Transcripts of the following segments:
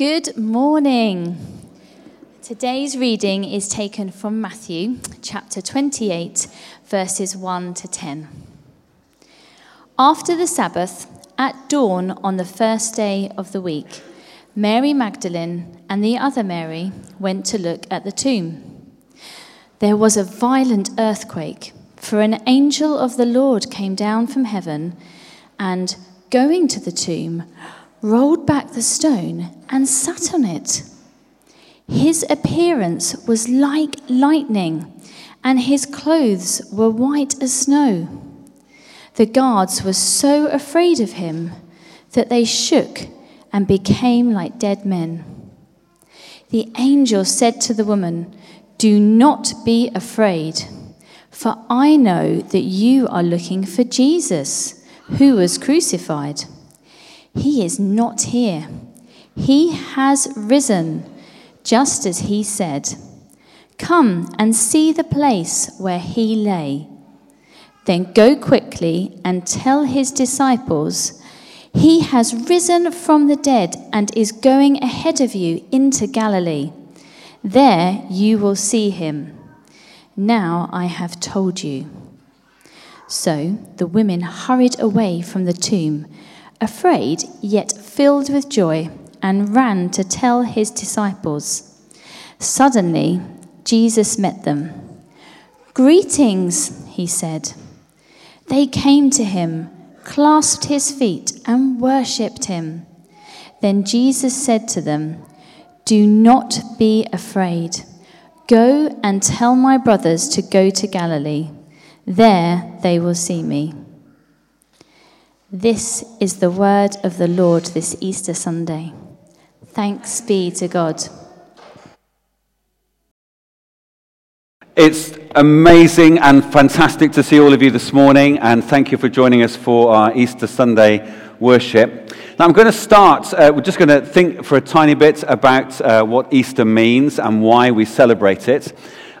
Good morning. Today's reading is taken from Matthew chapter 28, verses 1 to 10. After the Sabbath, at dawn on the first day of the week, Mary Magdalene and the other Mary went to look at the tomb. There was a violent earthquake, for an angel of the Lord came down from heaven and, going to the tomb, rolled back the stone and sat on it. His appearance was like lightning, and his clothes were white as snow. The guards were so afraid of him that they shook and became like dead men. The angel said to the woman, Do not be afraid, for I know that you are looking for Jesus, who was crucified. He is not here. He has risen, just as he said. Come and see the place where he lay. Then go quickly and tell his disciples, He has risen from the dead and is going ahead of you into Galilee. There you will see him. Now I have told you. So the women hurried away from the tomb afraid yet filled with joy, and ran to tell his disciples. Suddenly, Jesus met them. Greetings, he said. They came to him, clasped his feet, and worshipped him. Then Jesus said to them, Do not be afraid. Go and tell my brothers to go to Galilee. There they will see me. This is the word of the Lord this Easter Sunday. Thanks be to God. It's amazing and fantastic to see all of you this morning, and thank you for joining us for our Easter Sunday worship. Now, I'm going to start, uh, we're just going to think for a tiny bit about uh, what Easter means and why we celebrate it.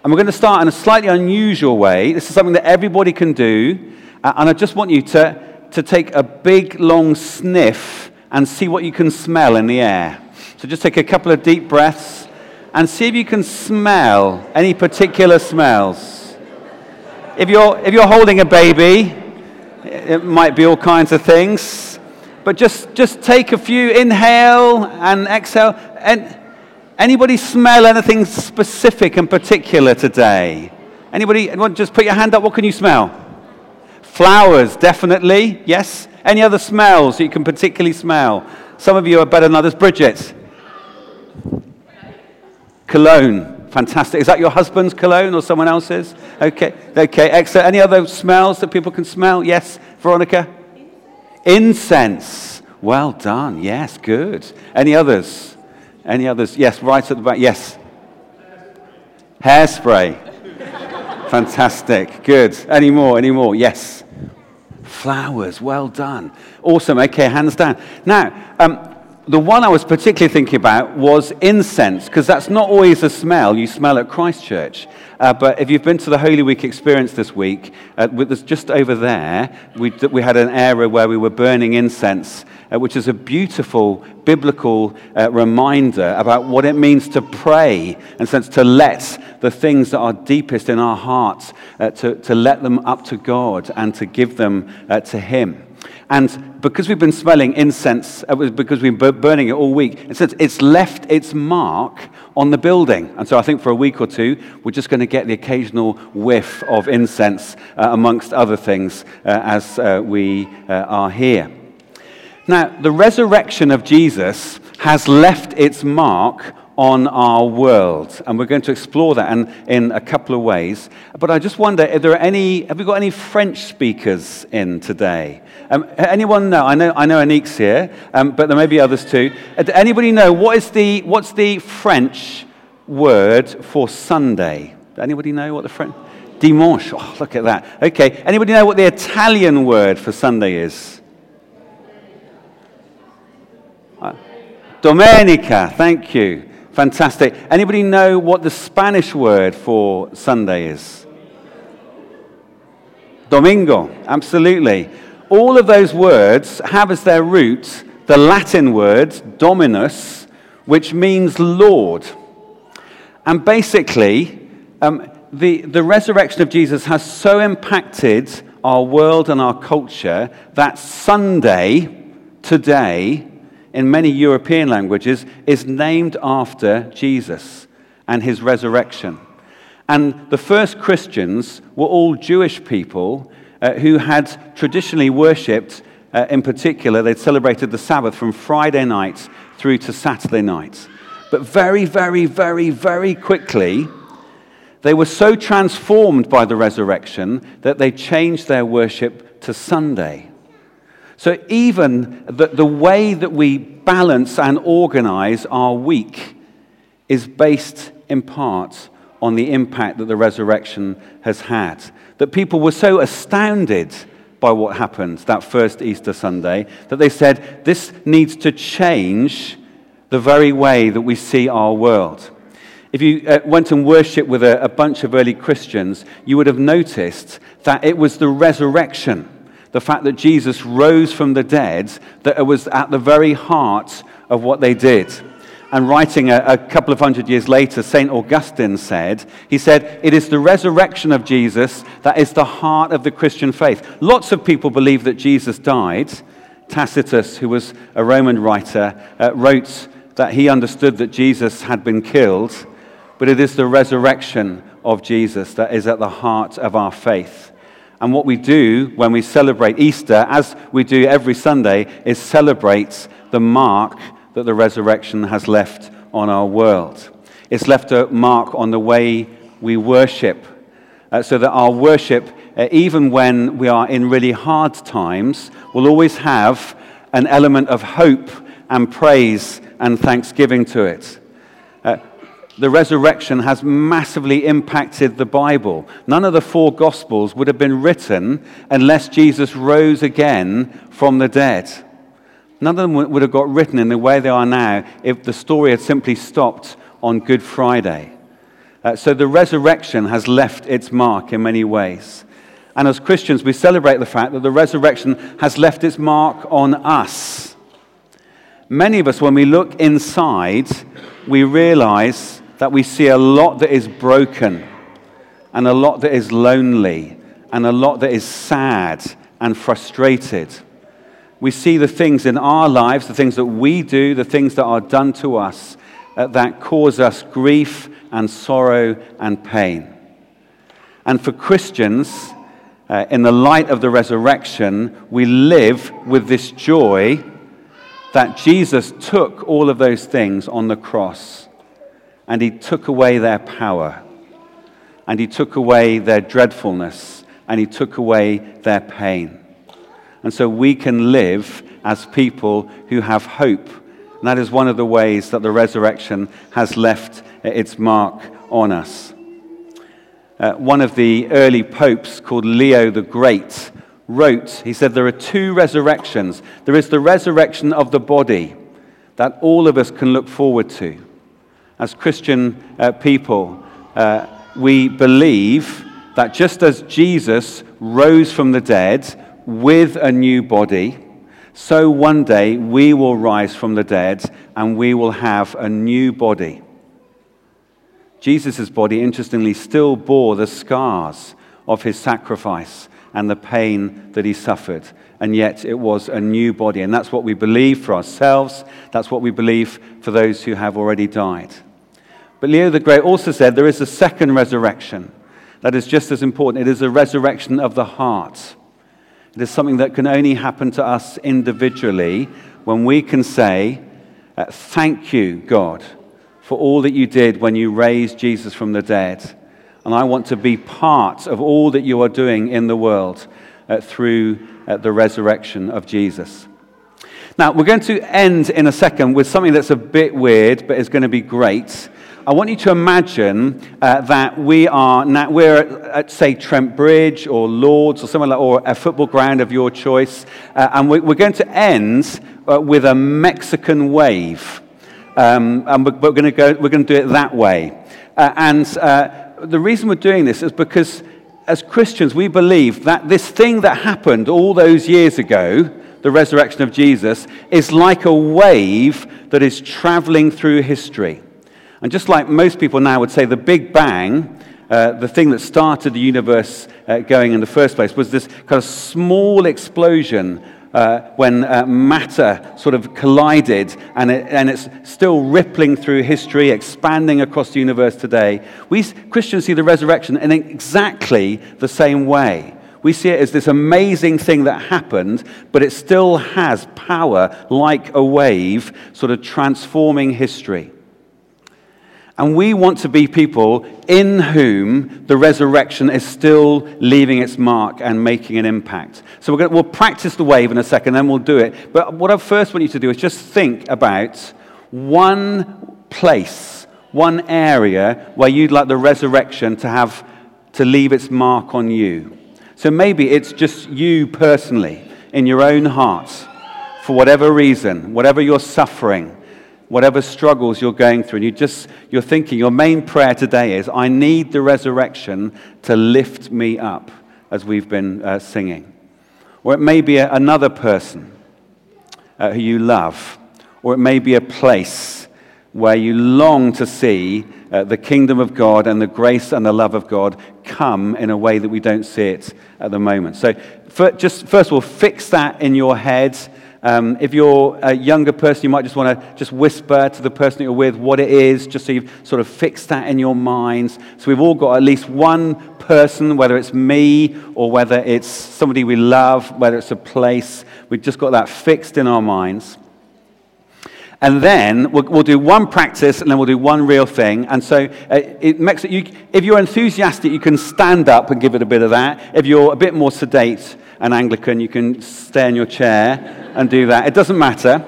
And we're going to start in a slightly unusual way. This is something that everybody can do, uh, and I just want you to to take a big, long sniff and see what you can smell in the air. So just take a couple of deep breaths and see if you can smell any particular smells. If you're, if you're holding a baby, it might be all kinds of things. But just, just take a few, inhale and exhale. And anybody smell anything specific and particular today? Anybody, just put your hand up. What can you smell? Flowers, definitely. Yes. Any other smells you can particularly smell? Some of you are better than others. Bridget. Cologne. Fantastic. Is that your husband's cologne or someone else's? Okay. Okay. Excellent. Any other smells that people can smell? Yes. Veronica? Incense. Well done. Yes. Good. Any others? Any others? Yes. Right at the back. Yes. Hairspray. Fantastic. Good. Any more? Any more? Yes. Flowers. Well done. Awesome. Okay, hands down. Now, um, the one I was particularly thinking about was incense, because that's not always a smell you smell at Christchurch. Uh, but if you've been to the Holy Week experience this week, uh, with just over there, we, we had an area where we were burning incense uh, which is a beautiful biblical uh, reminder about what it means to pray and sense to let the things that are deepest in our hearts, uh, to, to let them up to God and to give them uh, to Him. And because we've been smelling incense, uh, because we've been burning it all week, it's left its mark on the building. And so I think for a week or two, we're just going to get the occasional whiff of incense, uh, amongst other things, uh, as uh, we uh, are here. Now, the resurrection of Jesus has left its mark on our world. And we're going to explore that in, in a couple of ways. But I just wonder if there are any, have we got any French speakers in today? Um, anyone know? I know, I know Anik's here, um, but there may be others too. Uh, anybody know what is the, what's the French word for Sunday? Anybody know what the French? Dimanche. Oh, look at that. Okay. Anybody know what the Italian word for Sunday is? Domenica, thank you. Fantastic. Anybody know what the Spanish word for Sunday is? Domingo, absolutely. All of those words have as their root the Latin word dominus, which means Lord. And basically, um, the, the resurrection of Jesus has so impacted our world and our culture that Sunday, today, in many European languages, is named after Jesus and his resurrection. And the first Christians were all Jewish people uh, who had traditionally worshipped, uh, in particular, they'd celebrated the Sabbath from Friday night through to Saturday night. But very, very, very, very quickly, they were so transformed by the resurrection that they changed their worship to Sunday. So even the, the way that we balance and organize our week is based in part on the impact that the resurrection has had. That people were so astounded by what happened that first Easter Sunday that they said, this needs to change the very way that we see our world. If you uh, went and worshipped with a, a bunch of early Christians, you would have noticed that it was the resurrection, the fact that Jesus rose from the dead, that it was at the very heart of what they did. And writing a, a, couple of hundred years later, St. Augustine said, he said, it is the resurrection of Jesus that is the heart of the Christian faith. Lots of people believe that Jesus died. Tacitus, who was a Roman writer, uh, wrote that he understood that Jesus had been killed, but it is the resurrection of Jesus that is at the heart of our faith. And what we do when we celebrate Easter, as we do every Sunday, is celebrate the mark that the resurrection has left on our world. It's left a mark on the way we worship, uh, so that our worship, uh, even when we are in really hard times, will always have an element of hope and praise and thanksgiving to it. The resurrection has massively impacted the Bible. None of the four Gospels would have been written unless Jesus rose again from the dead. None of them would have got written in the way they are now if the story had simply stopped on Good Friday. Uh, so the resurrection has left its mark in many ways. And as Christians, we celebrate the fact that the resurrection has left its mark on us. Many of us, when we look inside, we realize that we see a lot that is broken, and a lot that is lonely, and a lot that is sad and frustrated we see the things in our lives, the things that we do, the things that are done to us uh, that cause us grief and sorrow and pain. And for Christians, uh, in the light of the resurrection, we live with this joy that Jesus took all of those things on the cross and he took away their power and he took away their dreadfulness and he took away their pain. And so we can live as people who have hope. And that is one of the ways that the resurrection has left its mark on us. Uh, one of the early popes, called Leo the Great, wrote, he said, There are two resurrections. There is the resurrection of the body that all of us can look forward to. As Christian uh, people, uh, we believe that just as Jesus rose from the dead, with a new body, so one day we will rise from the dead and we will have a new body. Jesus' body, interestingly, still bore the scars of his sacrifice and the pain that he suffered. And yet it was a new body. And that's what we believe for ourselves. That's what we believe for those who have already died. But Leo the Great also said there is a second resurrection that is just as important. It is a resurrection of the heart. It is something that can only happen to us individually when we can say, uh, Thank you, God, for all that you did when you raised Jesus from the dead. And I want to be part of all that you are doing in the world uh, through uh, the resurrection of Jesus. Now, we're going to end in a second with something that's a bit weird, but is going to be great. I want you to imagine uh, that we are now, we're at, at, say, Trent Bridge or Lord's or somewhere like, or a football ground of your choice, uh, and we, are going to end uh, with a Mexican wave. Um, and we're, we're going to go, we're going to do it that way. Uh, and uh, the reason we're doing this is because as Christians, we believe that this thing that happened all those years ago, the resurrection of Jesus, is like a wave that is traveling through history. And just like most people now would say, the Big Bang, uh, the thing that started the universe uh, going in the first place, was this kind of small explosion uh, when uh, matter sort of collided and, it, and it's still rippling through history, expanding across the universe today. We Christians see the resurrection in exactly the same way. We see it as this amazing thing that happened, but it still has power like a wave, sort of transforming history. And we want to be people in whom the resurrection is still leaving its mark and making an impact. So we will practice the wave in a second, then we'll do it. But what I first want you to do is just think about one place, one area where you'd like the resurrection to have to leave its mark on you. So maybe it's just you personally in your own heart for whatever reason, whatever you're suffering whatever struggles you're going through, and you just, you're thinking, your main prayer today is, I need the resurrection to lift me up, as we've been uh, singing. Or it may be a, another person uh, who you love, or it may be a place where you long to see uh, the kingdom of God and the grace and the love of God come in a way that we don't see it at the moment. So, for, just first of all, fix that in your head um, if you're a younger person, you might just want to just whisper to the person that you're with what it is, just so you've sort of fixed that in your minds. So we've all got at least one person, whether it's me or whether it's somebody we love, whether it's a place. We've just got that fixed in our minds. And then we'll, we'll, do one practice and then we'll do one real thing. And so uh, it makes it, you, if you're enthusiastic, you can stand up and give it a bit of that. If you're a bit more sedate, an Anglican, you can stay in your chair and do that. It doesn't matter.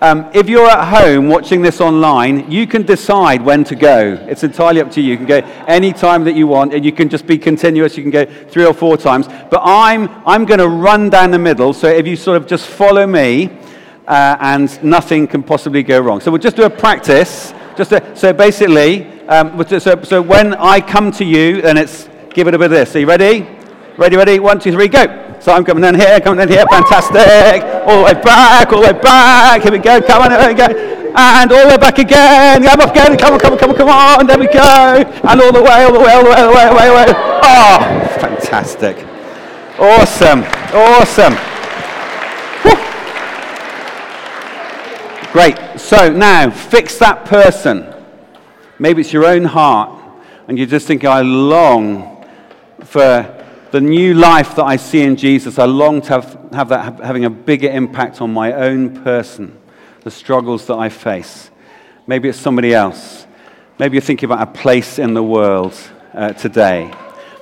Um, if you're at home watching this online, you can decide when to go. It's entirely up to you. You can go any time that you want, and you can just be continuous. You can go three or four times. But I'm, I'm going to run down the middle, so if you sort of just follow me, uh, and nothing can possibly go wrong. So we'll just do a practice. Just a, so basically, um, so, so when I come to you, then it's give it a bit of this. Are you ready? Ready, ready? One, two, three, go. So I'm coming in here, coming in here, fantastic. All the way back, all the way back. Here we go, come on, here we go. And all the way back again. Come up again, come on, come on, come on, come on. There we go. And all the way, all the way, all the way, all the way, all the way. All the way. Oh, fantastic. Awesome, awesome. Great. So now, fix that person. Maybe it's your own heart, and you're just thinking, I long for the new life that I see in Jesus, I long to have, have that having a bigger impact on my own person, the struggles that I face. Maybe it's somebody else. Maybe you're thinking about a place in the world uh, today.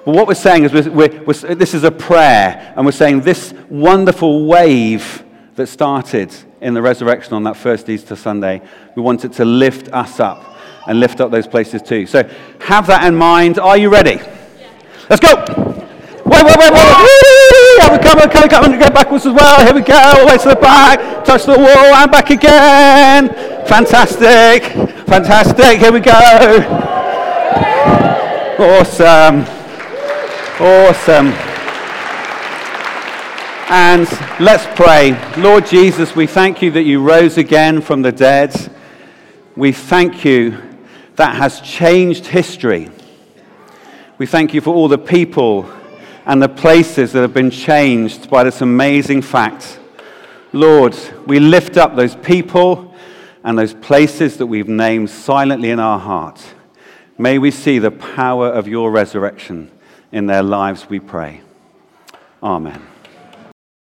But what we're saying is, we're, we're, we're, this is a prayer, and we're saying this wonderful wave that started in the resurrection on that first Easter Sunday, we want it to lift us up and lift up those places too. So have that in mind. Are you ready? Yeah. Let's go! Wait, wait, wait, wait. Come on, come on, come on, get backwards as well. Here we go, way to the back, touch the wall, and back again. Fantastic, fantastic. Here we go. Awesome, awesome. And let's pray. Lord Jesus, we thank you that you rose again from the dead. We thank you that has changed history. We thank you for all the people and the places that have been changed by this amazing fact. Lord, we lift up those people and those places that we've named silently in our heart. May we see the power of your resurrection in their lives, we pray. Amen.